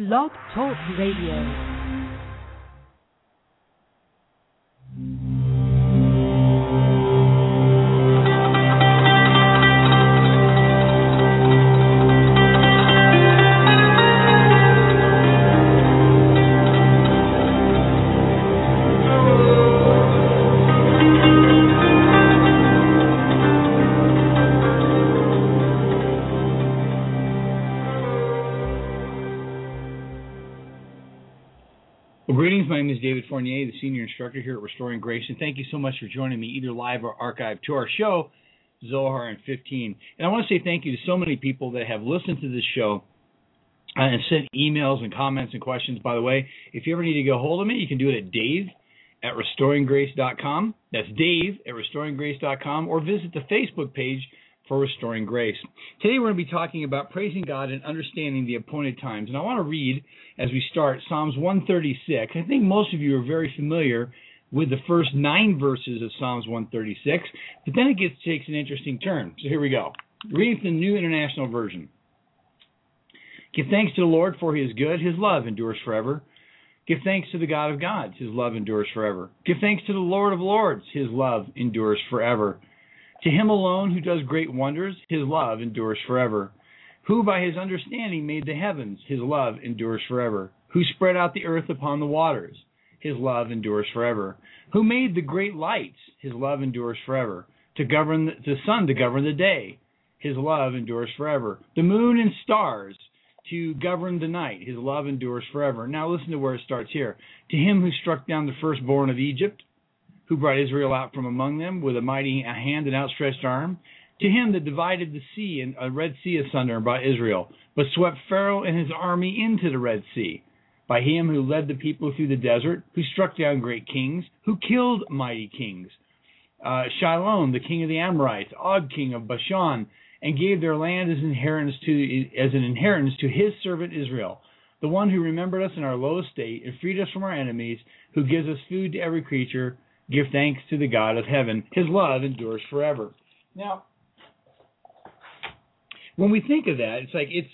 Blog Talk Radio. Fournier, the senior instructor here at Restoring Grace, and thank you so much for joining me, either live or archived, to our show, Zohar in 15. And I want to say thank you to so many people that have listened to this show uh, and sent emails and comments and questions. By the way, if you ever need to get a hold of me, you can do it at Dave at restoringgrace.com. That's Dave at restoringgrace.com, or visit the Facebook page for Restoring Grace. Today we're going to be talking about praising God and understanding the appointed times. And I want to read, as we start, Psalms 136. I think most of you are very familiar with the first nine verses of Psalms 136, but then it gets takes an interesting turn. So here we go. Reading the New International Version. Give thanks to the Lord for his good, his love endures forever. Give thanks to the God of gods, his love endures forever. Give thanks to the Lord of lords, his love endures forever. To him alone who does great wonders, his love endures forever. Who by his understanding made the heavens, his love endures forever. Who spread out the earth upon the waters, his love endures forever. Who made the great lights, his love endures forever. To govern the sun to govern the day, his love endures forever. The moon and stars to govern the night, his love endures forever. Now listen to where it starts here. To him who struck down the firstborn of Egypt, who brought Israel out from among them with a mighty hand and outstretched arm, to him that divided the sea and a Red Sea asunder and brought Israel, but swept Pharaoh and his army into the Red Sea. By him who led the people through the desert, who struck down great kings, who killed mighty kings. Uh, Shalom, the king of the Amorites, Og, king of Bashan, and gave their land as inheritance to as an inheritance to his servant Israel, the one who remembered us in our low estate and freed us from our enemies, who gives us food to every creature Give thanks to the God of heaven. His love endures forever. Now, when we think of that, it's like it's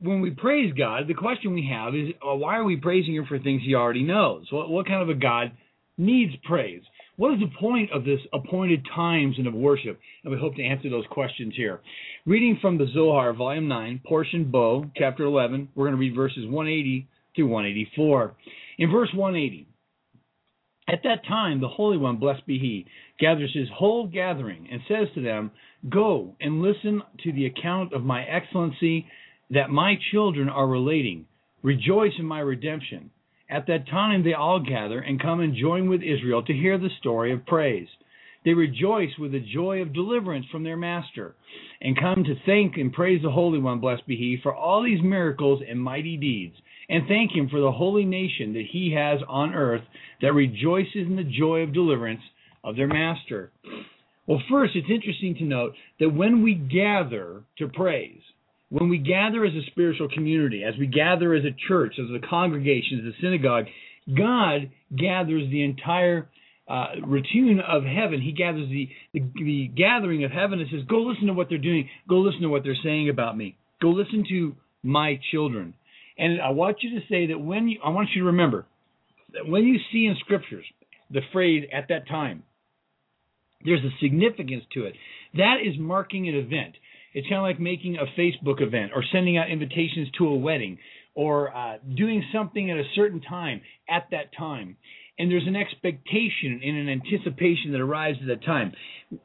when we praise God, the question we have is uh, why are we praising Him for things He already knows? What, what kind of a God needs praise? What is the point of this appointed times and of worship? And we hope to answer those questions here. Reading from the Zohar, Volume 9, Portion Bo, Chapter 11, we're going to read verses 180 through 184. In verse 180, at that time, the Holy One, blessed be He, gathers His whole gathering and says to them, Go and listen to the account of my excellency that my children are relating. Rejoice in my redemption. At that time, they all gather and come and join with Israel to hear the story of praise. They rejoice with the joy of deliverance from their master and come to thank and praise the Holy One, blessed be He, for all these miracles and mighty deeds and thank Him for the holy nation that He has on earth that rejoices in the joy of deliverance of their Master. Well, first, it's interesting to note that when we gather to praise, when we gather as a spiritual community, as we gather as a church, as a congregation, as a synagogue, God gathers the entire uh, routine of heaven. He gathers the, the, the gathering of heaven and says, Go listen to what they're doing. Go listen to what they're saying about me. Go listen to my children. And I want you to say that when you, I want you to remember that when you see in scriptures the phrase at that time, there's a significance to it. That is marking an event. It's kind of like making a Facebook event or sending out invitations to a wedding or uh, doing something at a certain time at that time. And there's an expectation and an anticipation that arrives at that time.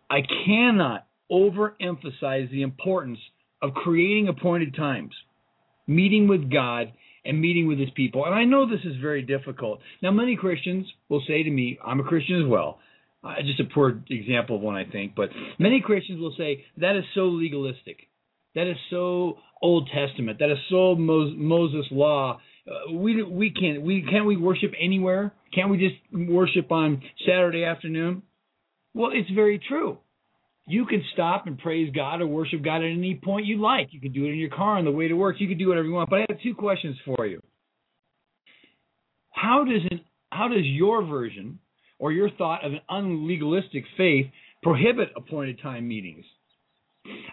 I cannot overemphasize the importance of creating appointed times meeting with God and meeting with his people. And I know this is very difficult. Now, many Christians will say to me, I'm a Christian as well. Uh, just a poor example of one, I think, but many Christians will say that is so legalistic. That is so Old Testament. That is so Moses law. Uh, we we can't we can't we worship anywhere? Can't we just worship on Saturday afternoon? Well, it's very true. You can stop and praise God or worship God at any point you like. You can do it in your car on the way to work. You can do whatever you want. But I have two questions for you. How does an, how does your version or your thought of an unlegalistic faith prohibit appointed time meetings?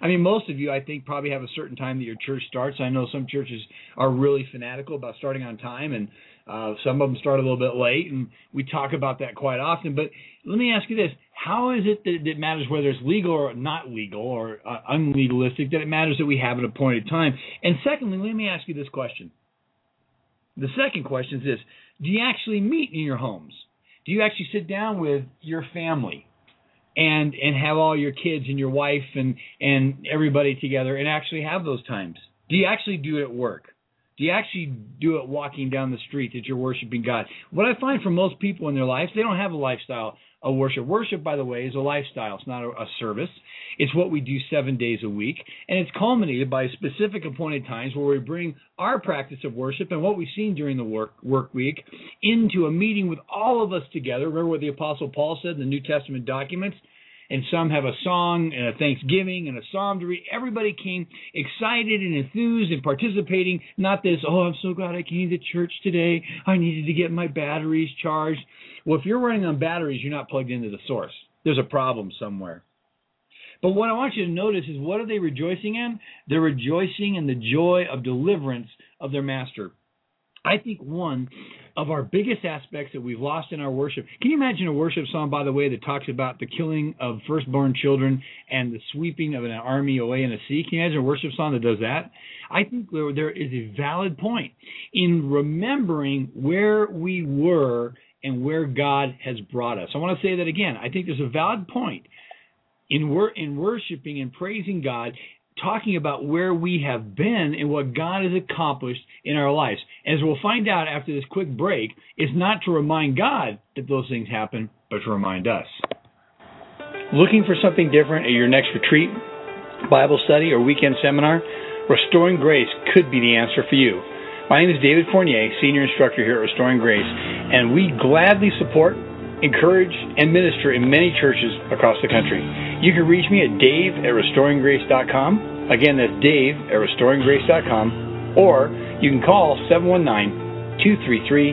I mean, most of you, I think, probably have a certain time that your church starts. I know some churches are really fanatical about starting on time, and uh, some of them start a little bit late, and we talk about that quite often. But let me ask you this: How is it that it matters whether it's legal or not legal or uh, unlegalistic? That it matters that we have an appointed time. And secondly, let me ask you this question. The second question is this: Do you actually meet in your homes? Do you actually sit down with your family? and and have all your kids and your wife and and everybody together and actually have those times? Do you actually do it at work? Do you actually do it walking down the street that you're worshiping God? What I find for most people in their lives, they don't have a lifestyle of worship. Worship, by the way, is a lifestyle. It's not a, a service. It's what we do seven days a week, and it's culminated by specific appointed times where we bring our practice of worship and what we've seen during the work work week into a meeting with all of us together. Remember what the Apostle Paul said in the New Testament documents and some have a song and a thanksgiving and a psalm to read. Everybody came excited and enthused and participating. Not this, oh, I'm so glad I came to church today. I needed to get my batteries charged. Well, if you're running on batteries, you're not plugged into the source. There's a problem somewhere. But what I want you to notice is what are they rejoicing in? They're rejoicing in the joy of deliverance of their master. I think one of our biggest aspects that we've lost in our worship. Can you imagine a worship song, by the way, that talks about the killing of firstborn children and the sweeping of an army away in a sea? Can you imagine a worship song that does that? I think there, is a valid point in remembering where we were and where God has brought us. I want to say that again. I think there's a valid point in wor- in worshiping and praising God talking about where we have been and what God has accomplished in our lives. As we'll find out after this quick break, it's not to remind God that those things happen, but to remind us. Looking for something different at your next retreat, Bible study, or weekend seminar? Restoring Grace could be the answer for you. My name is David Fournier, Senior Instructor here at Restoring Grace, and we gladly support encourage, and minister in many churches across the country. You can reach me at dave at restoringgrace.com. Again, that's dave at restoringgrace.com. Or you can call 719 233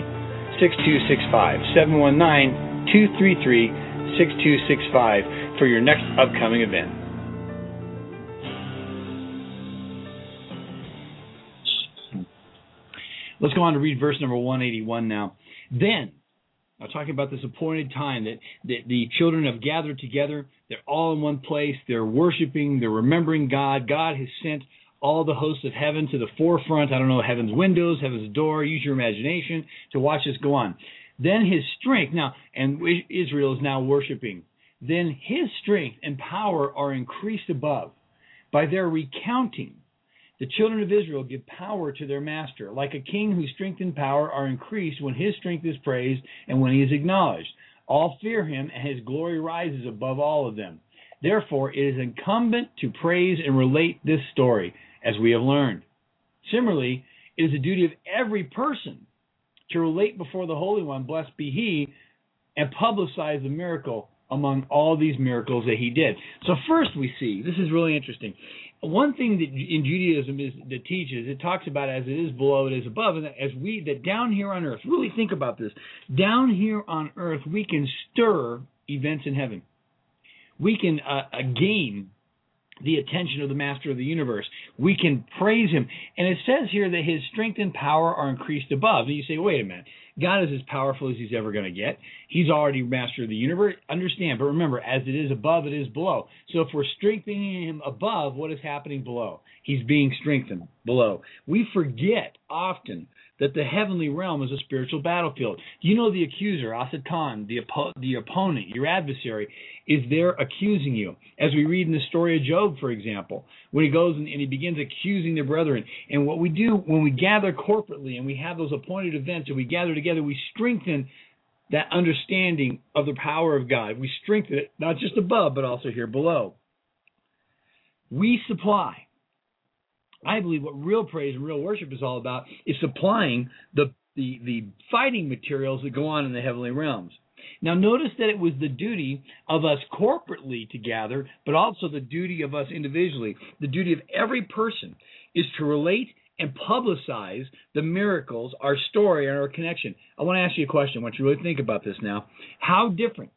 6265. 719 233 6265 for your next upcoming event. Let's go on to read verse number 181 now. Then I'm talking about this appointed time that, that the children have gathered together. They're all in one place. They're worshiping. They're remembering God. God has sent all the hosts of heaven to the forefront. I don't know, heaven's windows, heaven's door. Use your imagination to watch this go on. Then his strength, now, and Israel is now worshiping. Then his strength and power are increased above by their recounting the children of Israel give power to their master. Like a king whose strength and power are increased when his strength is praised and when he is acknowledged. All fear him, and his glory rises above all of them. Therefore, it is incumbent to praise and relate this story, as we have learned. Similarly, it is the duty of every person to relate before the Holy One, blessed be he, and publicize the miracle among all these miracles that he did. So first we see, this is really interesting one thing that in Judaism is that teaches it talks about as it is below, it is above, and as we that down here on earth, really think about this. Down here on earth, we can stir events in heaven. We can uh, uh, gain the attention of the master of the universe. We can praise him. And it says here that his strength and power are increased above. And you say, wait a minute. God is as powerful as he's ever going to get. He's already master of the universe. Understand, but remember, as it is above, it is below. So if we're strengthening him above, what is happening below? He's being strengthened below. We forget often that the heavenly realm is a spiritual battlefield. You know the accuser, Asatan, the, oppo- the opponent, your adversary, is there accusing you. As we read in the story of Job, for example, when he goes and, and he begins accusing the brethren. And what we do when we gather corporately and we have those appointed events and we gather together, we strengthen that understanding of the power of God. We strengthen it not just above, but also here below. We supply I believe what real praise and real worship is all about is supplying the, the, the fighting materials that go on in the heavenly realms. Now, notice that it was the duty of us corporately to gather, but also the duty of us individually. The duty of every person is to relate and publicize the miracles, our story, and our connection. I want to ask you a question. I want you to really think about this now. How different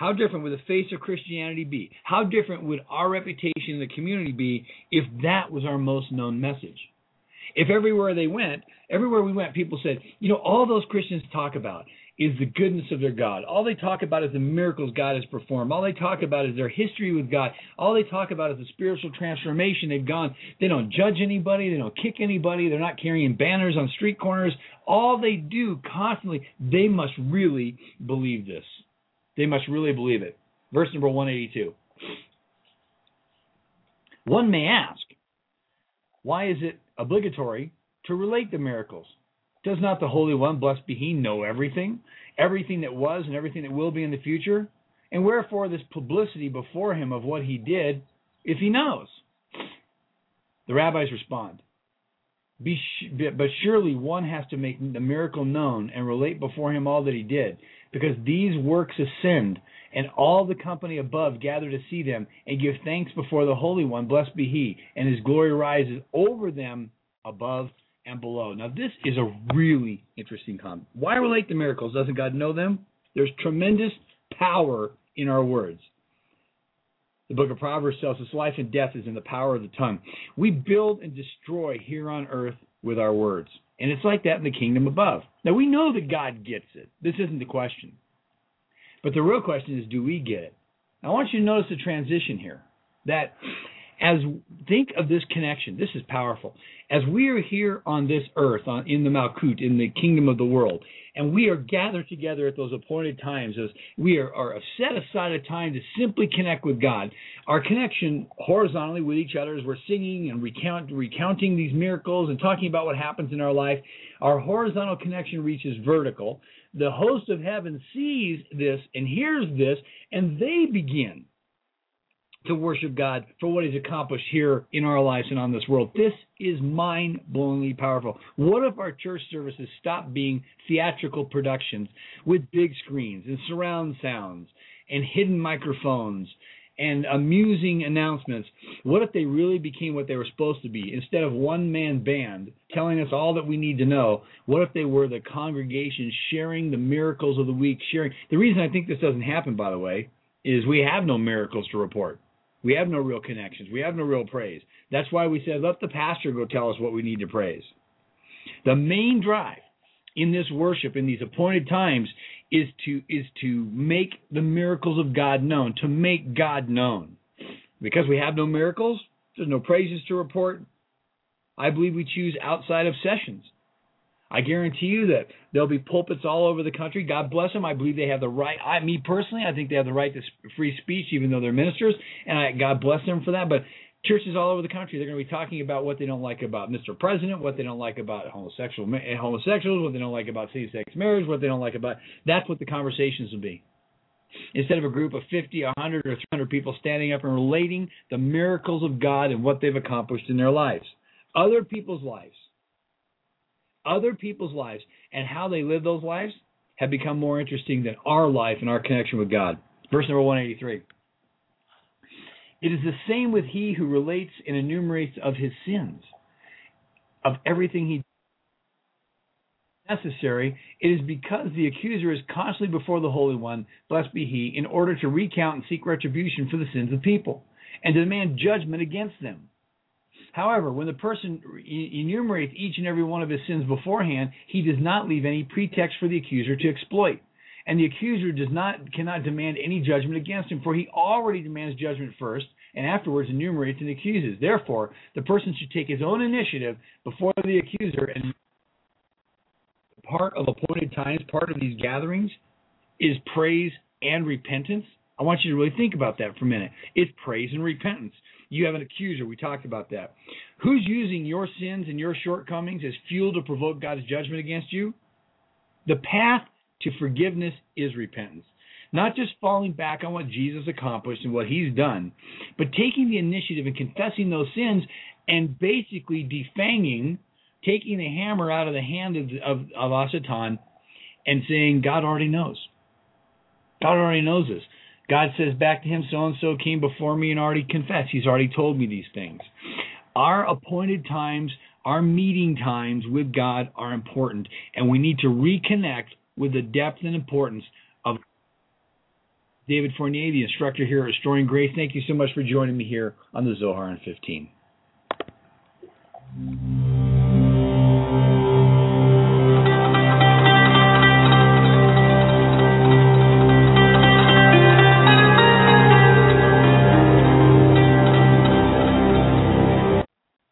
How different would the face of Christianity be? How different would our reputation in the community be if that was our most known message? If everywhere they went, everywhere we went, people said, you know, all those Christians talk about is the goodness of their God. All they talk about is the miracles God has performed. All they talk about is their history with God. All they talk about is the spiritual transformation they've gone. They don't judge anybody. They don't kick anybody. They're not carrying banners on street corners. All they do constantly, they must really believe this. They must really believe it. Verse number 182. One may ask, why is it obligatory to relate the miracles? Does not the Holy One, blessed be He, know everything? Everything that was and everything that will be in the future? And wherefore this publicity before Him of what He did, if He knows? The rabbis respond, But surely one has to make the miracle known and relate before Him all that He did, because these works ascend, and all the company above gather to see them, and give thanks before the Holy One, blessed be He, and His glory rises over them above and below. Now, this is a really interesting comment. Why relate the miracles? Doesn't God know them? There's tremendous power in our words. The book of Proverbs tells us life and death is in the power of the tongue. We build and destroy here on earth with our words. And it's like that in the kingdom above. Now, we know that God gets it. This isn't the question. But the real question is do we get it? I want you to notice the transition here. That as think of this connection, this is powerful. As we are here on this earth, on, in the Malkut, in the kingdom of the world, and we are gathered together at those appointed times, as we are, are set aside a time to simply connect with God, our connection horizontally with each other as we're singing and recount, recounting these miracles and talking about what happens in our life, our horizontal connection reaches vertical. The host of heaven sees this and hears this, and they begin to worship God for what He's accomplished here in our lives and on this world. This is mind blowingly powerful. What if our church services stopped being theatrical productions with big screens and surround sounds and hidden microphones and amusing announcements? What if they really became what they were supposed to be? Instead of one man band telling us all that we need to know, what if they were the congregation sharing the miracles of the week, sharing? The reason I think this doesn't happen, by the way, is we have no miracles to report. We have no real connections. We have no real praise. That's why we said, let the pastor go tell us what we need to praise. The main drive in this worship, in these appointed times, is to is to make the miracles of God known, to make God known. Because we have no miracles, there's no praises to report. I believe we choose outside of sessions. I guarantee you that there'll be pulpits all over the country. God bless them. I believe they have the right. I, me personally, I think they have the right to free speech, even though they're ministers, and I, God bless them for that. But churches all over the country, they're going to be talking about what they don't like about Mr. President, what they don't like about homosexual eh, homosexuals, what they don't like about same-sex marriage, what they don't like about. That's what the conversations will be. Instead of a group of 50, 100, or 300 people standing up and relating the miracles of God and what they've accomplished in their lives, other people's lives other people's lives and how they live those lives have become more interesting than our life and our connection with God. Verse number 183. It is the same with he who relates and enumerates of his sins, of everything he necessary, it is because the accuser is constantly before the Holy One, blessed be he, in order to recount and seek retribution for the sins of people, and to demand judgment against them. However, when the person enumerates each and every one of his sins beforehand, he does not leave any pretext for the accuser to exploit. And the accuser does not cannot demand any judgment against him, for he already demands judgment first, and afterwards enumerates and accuses. Therefore, the person should take his own initiative before the accuser and part of appointed times, part of these gatherings, is praise and repentance. I want you to really think about that for a minute. It's praise and repentance. You have an accuser. We talked about that. Who's using your sins and your shortcomings as fuel to provoke God's judgment against you? The path to forgiveness is repentance. Not just falling back on what Jesus accomplished and what he's done, but taking the initiative and confessing those sins and basically defanging, taking the hammer out of the hand of, of, of Asatan and saying, God already knows. God already knows this. God says back to him, so and so came before me and already confessed. He's already told me these things. Our appointed times, our meeting times with God are important, and we need to reconnect with the depth and importance of David Fournier, the instructor here at Restoring Grace. Thank you so much for joining me here on the Zohar in 15.